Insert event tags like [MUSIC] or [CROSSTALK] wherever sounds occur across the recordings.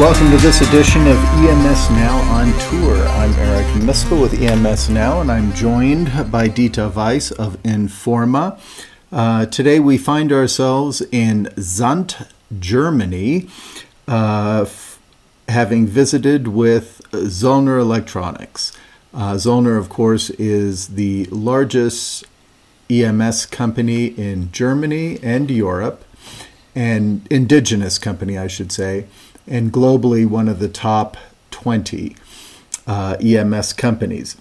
Welcome to this edition of EMS Now on Tour. I'm Eric Miscoll with EMS Now, and I'm joined by Dieter Weiss of Informa. Uh, today we find ourselves in Zandt, Germany, uh, f- having visited with Zollner Electronics. Uh, Zollner, of course, is the largest EMS company in Germany and Europe, and indigenous company, I should say and globally one of the top 20 uh, EMS companies.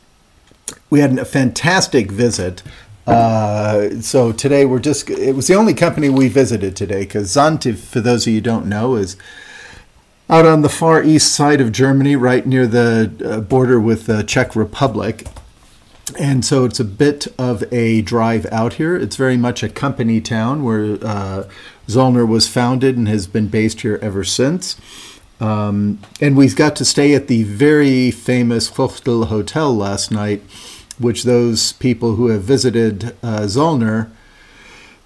We had a fantastic visit. Uh, so today we're just, it was the only company we visited today because Zandt, for those of you don't know, is out on the far east side of Germany, right near the uh, border with the Czech Republic. And so it's a bit of a drive out here. It's very much a company town where uh, Zollner was founded and has been based here ever since. Um, and we've got to stay at the very famous Fuchtel Hotel last night, which those people who have visited uh, Zollner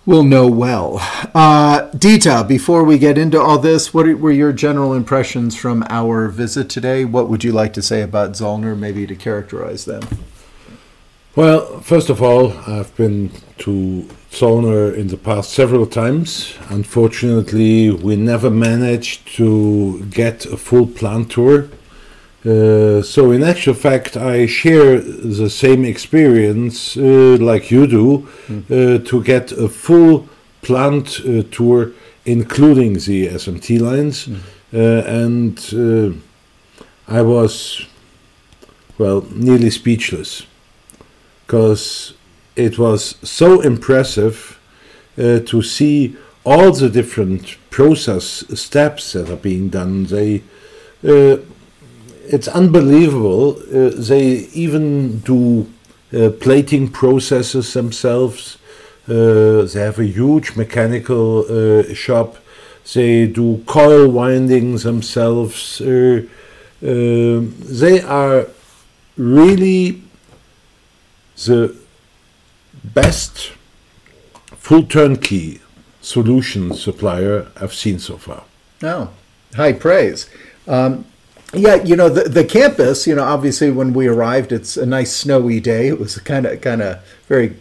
will know well. Uh, Dieter, before we get into all this, what were your general impressions from our visit today? What would you like to say about Zollner, maybe to characterize them? Well, first of all, I've been to Zollner in the past several times. Unfortunately, we never managed to get a full plant tour. Uh, so, in actual fact, I share the same experience uh, like you do uh, to get a full plant uh, tour, including the SMT lines. Mm. and uh, I was, well, nearly speechless because it was so impressive uh, to see all the different process steps that are being done. They, uh, it's unbelievable. Uh, they even do uh, plating processes themselves. Uh, they have a huge mechanical uh, shop. They do coil windings themselves. they are really the best full turnkey solution supplier I've seen so far. Oh, high praise. Um, yeah, you know the the campus. You know, obviously when we arrived, it's a nice snowy day. It was kind of kind of very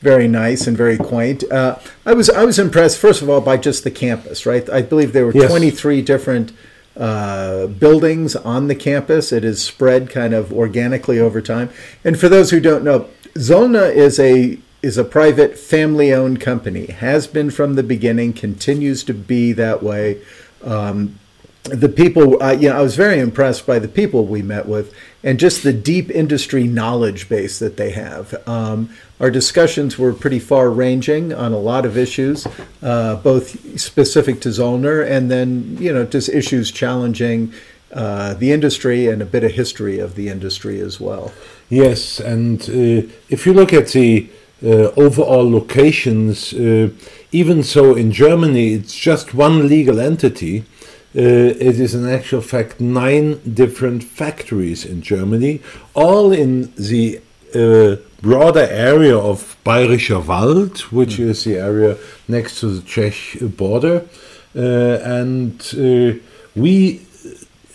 very nice and very quaint. Uh, I was I was impressed first of all by just the campus. Right, I believe there were yes. 23 different uh, buildings on the campus. It is spread kind of organically over time. And for those who don't know, Zollner is a is a private family-owned company. Has been from the beginning. Continues to be that way. Um, the people, uh, you know, I was very impressed by the people we met with and just the deep industry knowledge base that they have. Um, our discussions were pretty far ranging on a lot of issues, uh, both specific to Zollner and then, you know, just issues challenging uh, the industry and a bit of history of the industry as well. Yes, and uh, if you look at the uh, overall locations, uh, even so in Germany, it's just one legal entity. Uh, it is in actual fact nine different factories in Germany, all in the uh, broader area of Bayerischer Wald, which mm. is the area next to the Czech border. Uh, and uh, we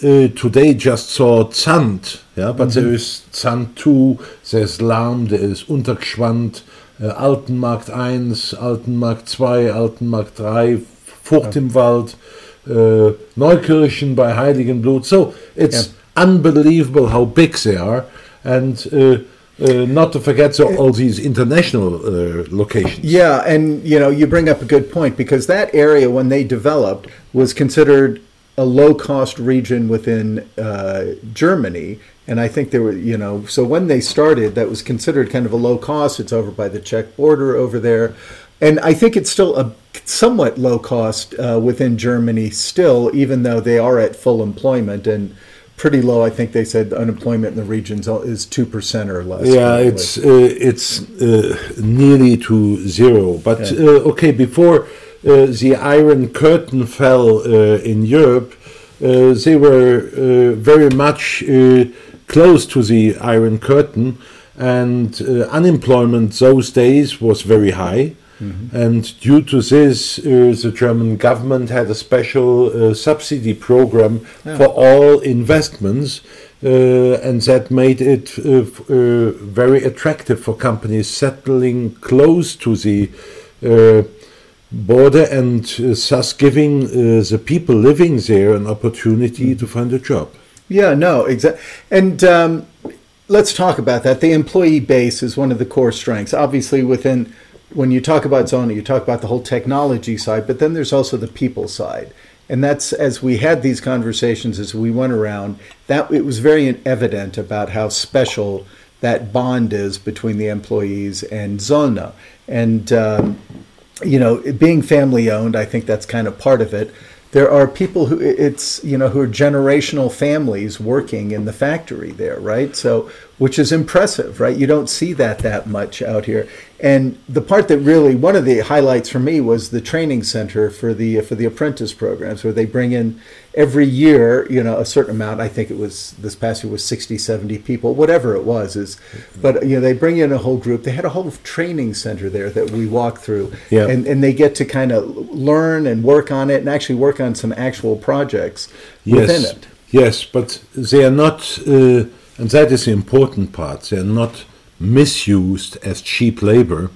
uh, today just saw Zandt, yeah, but mm -hmm. there is Zandt 2, there's Lam, there is Untergschwand, uh, Altenmarkt 1, Altenmarkt 2, Altenmarkt 3, Furth im Wald, uh, Neukirchen by Heiligenblut. So it's yeah. unbelievable how big they are. And uh, uh, not to forget so all these international uh, locations. Yeah, and you know you bring up a good point because that area when they developed was considered a low cost region within uh, Germany, and I think there were you know so when they started that was considered kind of a low cost. It's over by the Czech border over there, and I think it's still a somewhat low cost uh, within Germany still, even though they are at full employment and pretty low. I think they said unemployment in the regions is two percent or less. Yeah, it's uh, it's uh, nearly to zero. But yeah. uh, okay, before uh, the Iron Curtain fell uh, in Europe, uh, they were very much close to the Iron Curtain, and unemployment those days was very high. Mm-hmm. And due to this, uh, the German government had a special uh, subsidy program yeah. for all investments. Uh, and that made it uh, uh, very attractive for companies settling close to the border and thus giving the people living there an opportunity mm. to find a job. Yeah, no, exactly. And um, let's talk about that. The employee base is one of the core strengths. Obviously, within when you talk about Zollner, you talk about the whole technology side, but then there's also the people side. And that's as we had these conversations as we went around, that it was very evident about how special that bond is between the employees and Zollner. And um, you know, being family owned, I think that's kind of part of it there are people who it's you know who are generational families working in the factory there right so which is impressive right? You don't see that that much out here. And the part that really one of the highlights for me was the training center for the for the apprentice programs where they bring in every year you know a certain amount. I think it was this past year was 60 70 people whatever it was is but you know they bring in a whole group. They had a whole training center there that we walk through. Yeah. and and they get to kind of learn and work on it and actually work on some actual projects yes. within it. Yes but they are not uh, and that is the important part. They are not misused as cheap labor,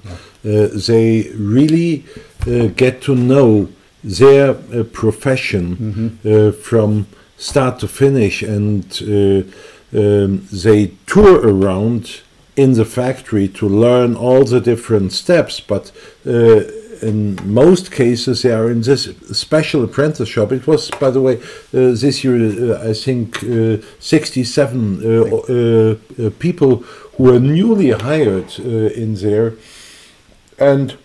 uh, they really uh, get to know their uh, profession mm-hmm. from start to finish, and um, they tour around in the factory to learn all the different steps, but in most cases they are in this special apprenticeship. It was, by the way, uh, this year uh, I think uh, 67 people who were newly hired uh, in there. And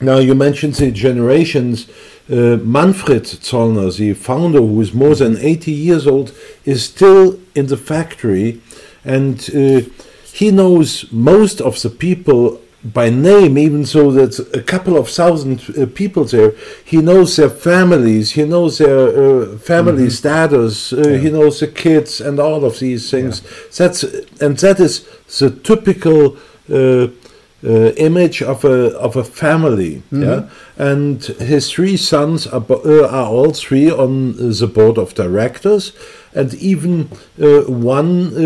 now you mentioned the generations. Uh, Manfred Zollner, the founder, who is more than 80 years old, is still in the factory, and uh, he knows most of the people by name, even so that a couple of thousand uh, people there. He knows their families, he knows their uh, family mm-hmm. status, uh, yeah. he knows the kids, and all of these things. Yeah. That's and that is the typical. Uh, uh, image of a of a family, mm-hmm. yeah, and his three sons are, uh, are all three on the board of directors, and even one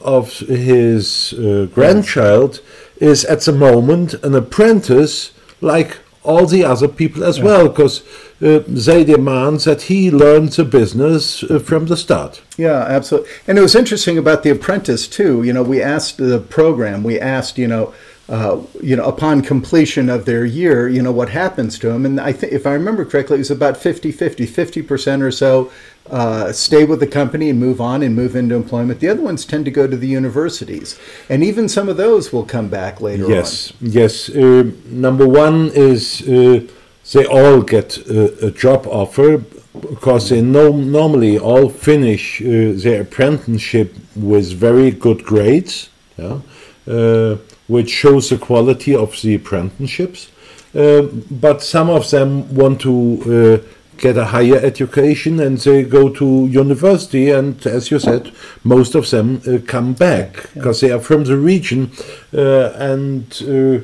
of his grandchild is at the moment an apprentice like all the other people as yeah. well, because uh, they demand that he learns the business uh, from the start. Yeah, absolutely. And it was interesting about the apprentice too. You know, we asked the program, we asked, you know, uh, you know, upon completion of their year, you know, what happens to them. And I think, if I remember correctly, it was about 50 50, 50% or so uh, stay with the company and move on and move into employment. The other ones tend to go to the universities, and even some of those will come back later yes, on. Yes, yes. Uh, number one is uh, they all get a, a, job offer because they know, normally all finish uh, their apprenticeship with very good grades, yeah, uh, which shows the quality of the apprenticeships. Uh, but some of them want to get a higher education and they go to university and as you said most of them uh, come back because yeah. they are from the region uh, and uh,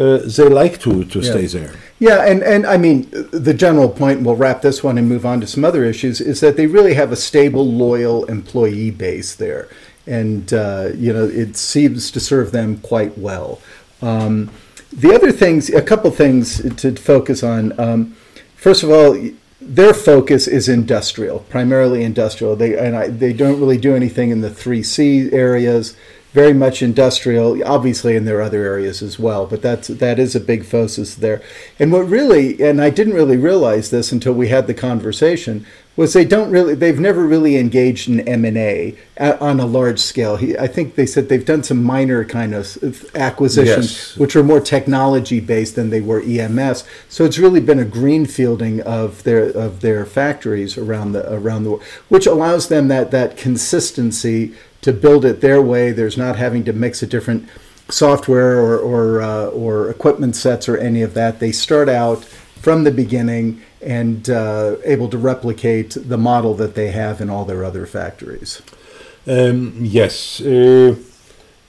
uh they like to, to yeah. stay there yeah and, and i mean the general point we'll wrap this one and move on to some other issues is that they really have a stable loyal employee base there and uh, you know it seems to serve them quite well um, the other things a couple things to focus on um, first of all their focus is industrial, primarily industrial. They and I, they don't really do anything in the three C areas. Very much industrial, obviously, in their other areas as well. But that's that is a big focus there. And what really, and I didn't really realize this until we had the conversation, was they don't really they've never really engaged in M&A on a large scale. He, I think they said they've done some minor kind of acquisitions yes. which are more technology based than they were EMS. So it's really been a greenfielding of their of their factories around the around the world, which allows them that that consistency to build it their way. There's not having to mix a different software or or, uh, or equipment sets or any of that. They start out from the beginning and uh, able to replicate the model that they have in all their other factories. Um, yes. Uh,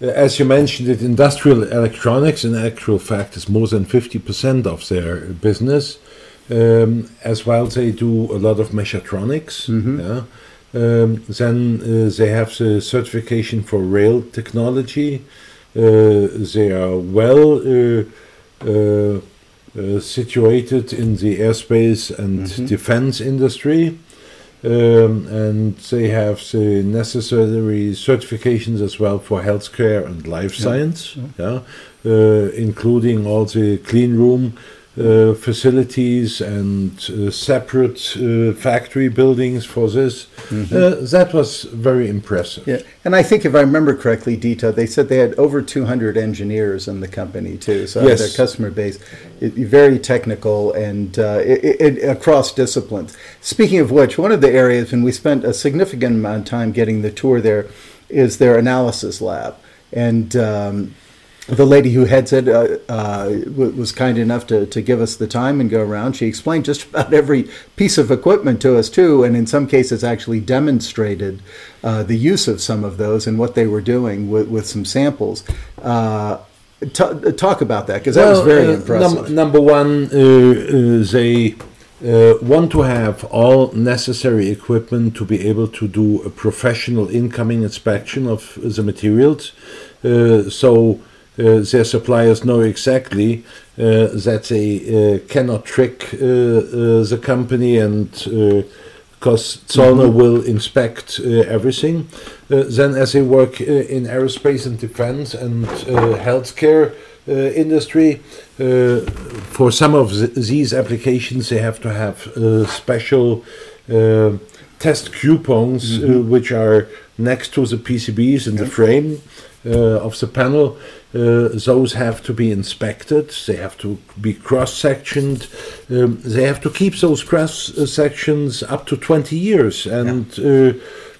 as you mentioned it, industrial electronics in actual fact is more than 50% of their business. Um, as well, they do a lot of mechatronics. Mm-hmm. Yeah. Um, then uh, they have the certification for rail technology. Uh, they are well uh, situated in the airspace and Mhm. defense industry. Um, and they have the necessary certifications as well for healthcare and life Yeah. science, yeah, uh, including all the clean room uh, facilities and uh, separate uh, factory buildings for this. Uh, that was very impressive. Yeah, and I think if I remember correctly, Dieter, they said they had over 200 engineers in the company too. So Yes. their customer base, it, very technical and uh, it, it, across disciplines. Speaking of which, one of the areas, and we spent a significant amount of time getting the tour there, is their analysis lab. And um, the lady who heads it uh, uh, was kind enough to, to give us the time and go around. She explained just about every piece of equipment to us too, and in some cases actually demonstrated uh, the use of some of those and what they were doing with, with some samples. Uh, t- talk about that because that was very uh, impressive. num- number one, uh, they uh, want to have all necessary equipment to be able to do a professional incoming inspection of the materials. Uh, so their suppliers know exactly uh, that they uh, cannot trick uh, uh, the company and because Zollner will inspect uh, everything. Uh, then, as they work uh, in aerospace and defense and uh, healthcare uh, industry, uh, for some of th- these applications, they have to have uh, special uh, test coupons, uh, which are next to the PCBs in the frame uh, of the panel. Uh, those have to be inspected. They have to be cross-sectioned. Um, they have to keep those cross sections up to 20 years. And uh,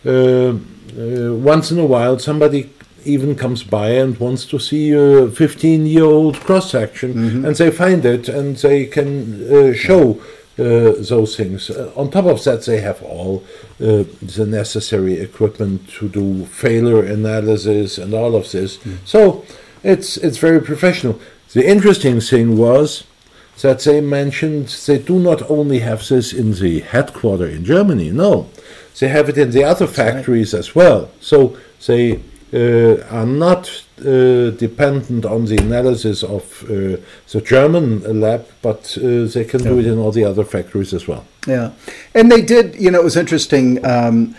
uh, uh, once in a while, somebody even comes by and wants to see a 15-year-old cross-section, and they find it and they can uh, show uh, those things. Uh, on top of that, they have all uh, the necessary equipment to do failure analysis and all of this. So it's it's very professional. The interesting thing was that they mentioned they do not only have this in the headquarter in Germany. No, they have it in the other factories as well. So they uh, are not uh, dependent on the analysis of uh, the German lab, but uh, they can do it in all the other factories as well. Yeah, and they did. You know, it was interesting um,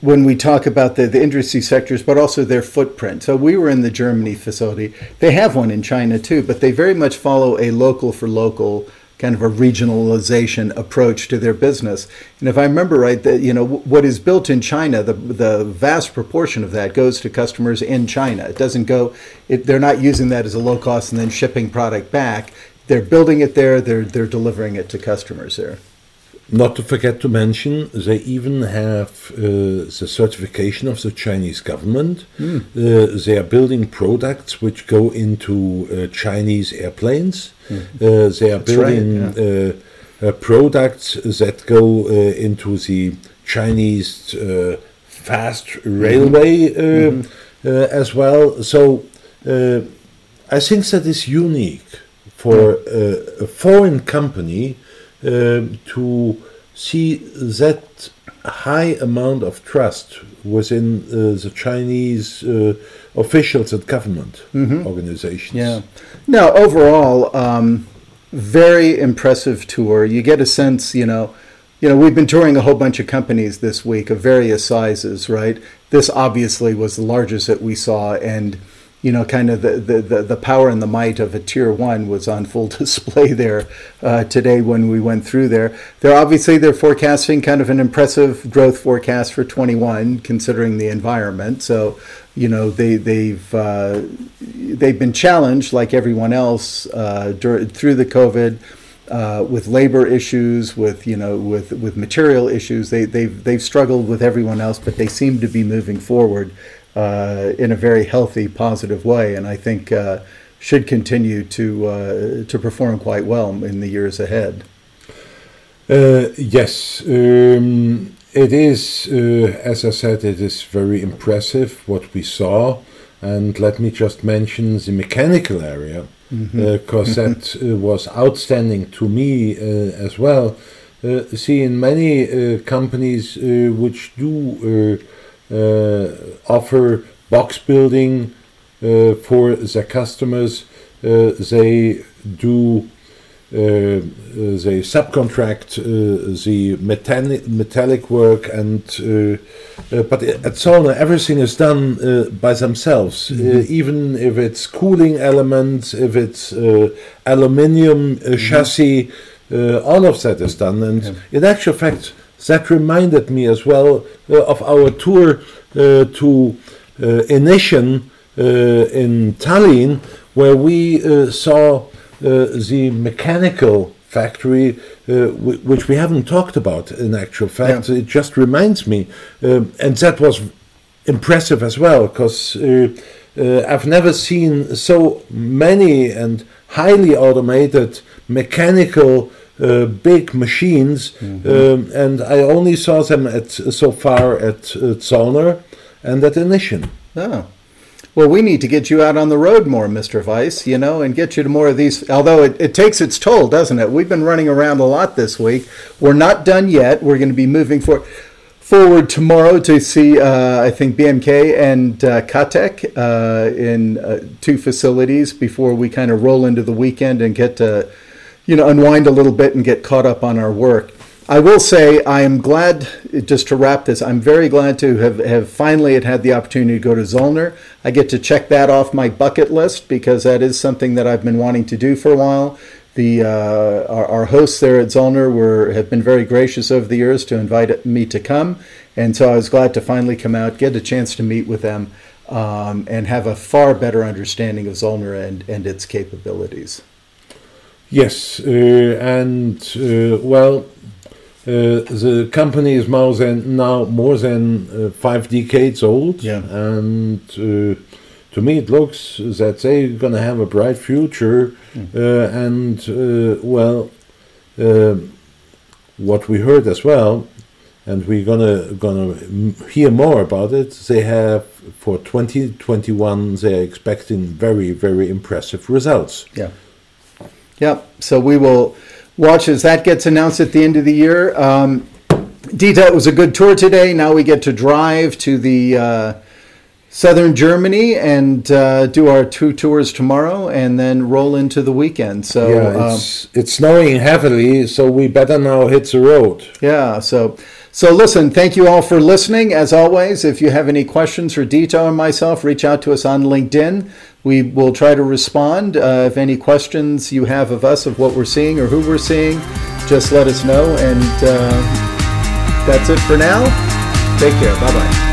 when we talk about the, the industry sectors, but also their footprint. So we were in the Germany facility. They have one in China too, but they very much follow a local for local kind of a regionalization approach to their business. And if I remember right, that you know what is built in China, the the vast proportion of that goes to customers in China. It doesn't go. It, they're not using that as a low cost and then shipping product back. They're building it there. They're they're delivering it to customers there. Not to forget to mention, they even have uh, the certification of the Chinese government. Uh, they are building products which go into uh, Chinese airplanes. Uh, they are That's right, building uh, uh, products that go uh, into the Chinese uh, fast railway uh, uh, as well. So uh, I think that is unique for uh, a foreign company um, to see that high amount of trust within uh, the Chinese uh, officials and government organizations. Yeah. No, overall, um, very impressive tour. You get a sense, you know, you know, we've been touring a whole bunch of companies this week of various sizes, right? This obviously was the largest that we saw, and you know, kind of the the, the, power and the might of a tier one was on full [LAUGHS] display there uh, today when we went through there. They're obviously they're forecasting kind of an impressive growth forecast for 21, considering the environment. So, you know, they they've uh, they've been challenged like everyone else uh, dur- through the COVID. Uh, with labor issues, with you know, with with material issues, they they've they've struggled with everyone else, but they seem to be moving forward uh, in a very healthy, positive way, and I think uh, should continue to uh, to perform quite well in the years ahead. Uh, yes, um, it is, uh, as I said, it is very impressive what we saw. And let me just mention the mechanical area, because mm-hmm. uh, that [LAUGHS] uh, was outstanding to me uh, as well. Uh, see, in many uh, companies which do offer box building for their customers, they do uh, they subcontract uh, the metallic, metallic work and uh, but at Zollner everything is done by themselves mm -hmm. even if it's cooling elements if it's aluminium mm -hmm. chassis all of that is done and yeah. in actual fact that reminded me as well of our tour to Inission in Tallinn where we saw uh, the mechanical factory, uh, which we haven't talked about in actual fact. Yeah. It just reminds me, um, and that was impressive as well because uh, uh, I've never seen so many and highly automated mechanical uh, big machines, mm-hmm. um, and I only saw them at so far at, at Zollner and at Inission. Oh. Well, we need to get you out on the road more, Mr. Weiss, you know, and get you to more of these. Although it, it takes its toll, doesn't it? We've been running around a lot this week. We're not done yet. We're going to be moving for, forward tomorrow to see, uh, I think, BMK and uh, Katek uh, in uh, two facilities before we kind of roll into the weekend and get to, you know, unwind a little bit and get caught up on our work. I will say I am glad, just to wrap this, I'm very glad to have, have finally had the opportunity to go to Zollner. I get to check that off my bucket list because that is something that I've been wanting to do for a while. The uh, our, our, hosts there at Zollner were have been very gracious over the years to invite me to come, and so I was glad to finally come out, get a chance to meet with them, um, and have a far better understanding of Zollner and, and its capabilities. Yes, uh, and uh, well, uh, the company is more than now more than uh, five decades old, yeah. and uh, to me it looks that they're going to have a bright future. Mm. and well, what we heard as well, and we're gonna gonna hear more about it. They have for 2021 they're expecting very very impressive results. Yeah. Yeah. So we will watch as that gets announced at the end of the year. Um, Dieter, it was a good tour today. Now we get to drive to the uh, southern Germany and uh, do our two tours tomorrow, and then roll into the weekend. So yeah, it's, um, it's snowing heavily, so we better now hit the road. Yeah. So. So listen, thank you all for listening. As always, if you have any questions for Dieter or myself, reach out to us on LinkedIn. We will try to respond. Uh, if any questions you have of us, of what we're seeing or who we're seeing, just let us know. And uh, that's it for now. Take care. Bye bye.